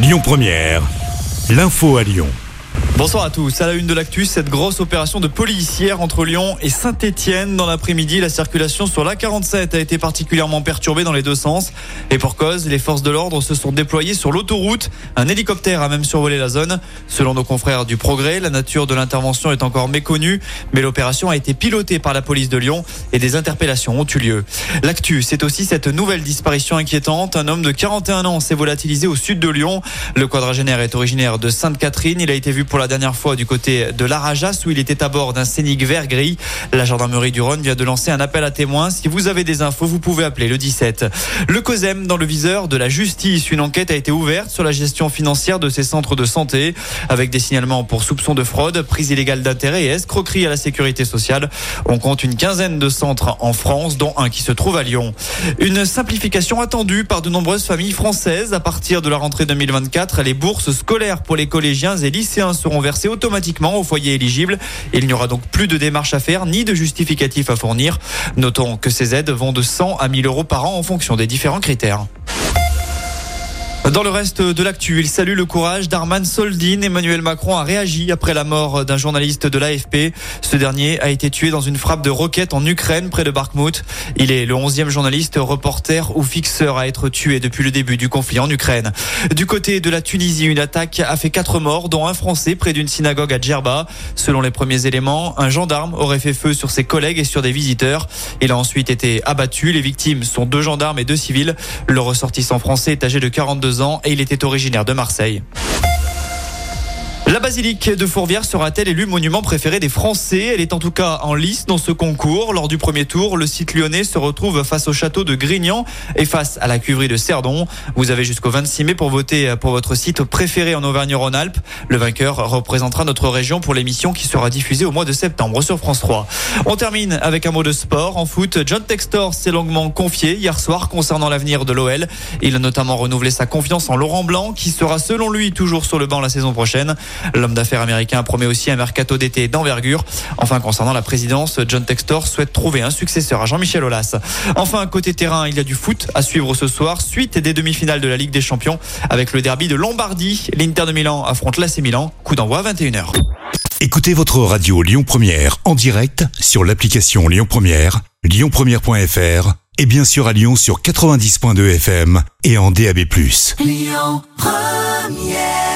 Lyon Première, l'info à Lyon. Bonsoir à tous. À la une de l'actu, cette grosse opération de police hier entre Lyon et Saint-Etienne. Dans l'après-midi, la circulation sur l'A47 a été particulièrement perturbée dans les deux sens. Et pour cause, les forces de l'ordre se sont déployées sur l'autoroute. Un hélicoptère a même survolé la zone. Selon nos confrères du Progrès, la nature de l'intervention est encore méconnue, mais l'opération a été pilotée par la police de Lyon et des interpellations ont eu lieu. L'actu, c'est aussi cette nouvelle disparition inquiétante. Un homme de 41 ans s'est volatilisé au sud de Lyon. Le quadragénaire est originaire de Sainte-Catherine. Il a été vu pour la dernière fois du côté de l'Arajas où il était à bord d'un Scénic vert gris. La gendarmerie du Rhône vient de lancer un appel à témoins. Si vous avez des infos, vous pouvez appeler le 17. Le COSEM dans le viseur de la justice. Une enquête a été ouverte sur la gestion financière de ces centres de santé avec des signalements pour soupçons de fraude, prise illégale d'intérêt et escroquerie à la sécurité sociale. On compte une quinzaine de centres en France, dont un qui se trouve à Lyon. Une simplification attendue par de nombreuses familles françaises. À partir de la rentrée 2024, les bourses scolaires pour les collégiens et lycéens seront versées automatiquement au foyer éligible. Il n'y aura donc plus de démarches à faire ni de justificatifs à fournir. Notons que ces aides vont de 100 à 1000 euros par an en fonction des différents critères. Dans le reste de l'actu, il salue le courage d'Arman Soldin. Emmanuel Macron a réagi après la mort d'un journaliste de l'AFP. Ce dernier a été tué dans une frappe de roquette en Ukraine, près de Bakhmut. Il est le 11e journaliste, reporter ou fixeur à être tué depuis le début du conflit en Ukraine. Du côté de la Tunisie, une attaque a fait quatre morts, dont un Français près d'une synagogue à Djerba. Selon les premiers éléments, un gendarme aurait fait feu sur ses collègues et sur des visiteurs. Il a ensuite été abattu. Les victimes sont deux gendarmes et deux civils. Le ressortissant français est âgé de 42 ans et il était originaire de Marseille. La basilique de Fourvière sera-t-elle élue monument préféré des Français? Elle est en tout cas en lice dans ce concours. Lors du premier tour, le site lyonnais se retrouve face au château de Grignan et face à la cuverie de Cerdon. Vous avez jusqu'au 26 mai pour voter pour votre site préféré en Auvergne-Rhône-Alpes. Le vainqueur représentera notre région pour l'émission qui sera diffusée au mois de septembre sur France 3. On termine avec un mot de sport. En foot, John Textor s'est longuement confié hier soir concernant l'avenir de l'OL. Il a notamment renouvelé sa confiance en Laurent Blanc qui sera selon lui toujours sur le banc la saison prochaine. L'homme d'affaires américain promet aussi un mercato d'été d'envergure. Enfin, concernant la présidence, John Textor souhaite trouver un successeur à Jean-Michel Aulas. Enfin, côté terrain, il y a du foot à suivre ce soir, suite des demi-finales de la Ligue des Champions avec le derby de Lombardie. L'Inter de Milan affronte l'AC Milan. Coup d'envoi à 21h. Écoutez votre radio Lyon Première en direct sur l'application Lyon Première, lyonpremière.fr et bien sûr à Lyon sur 90.2 FM et en DAB+. Lyon Première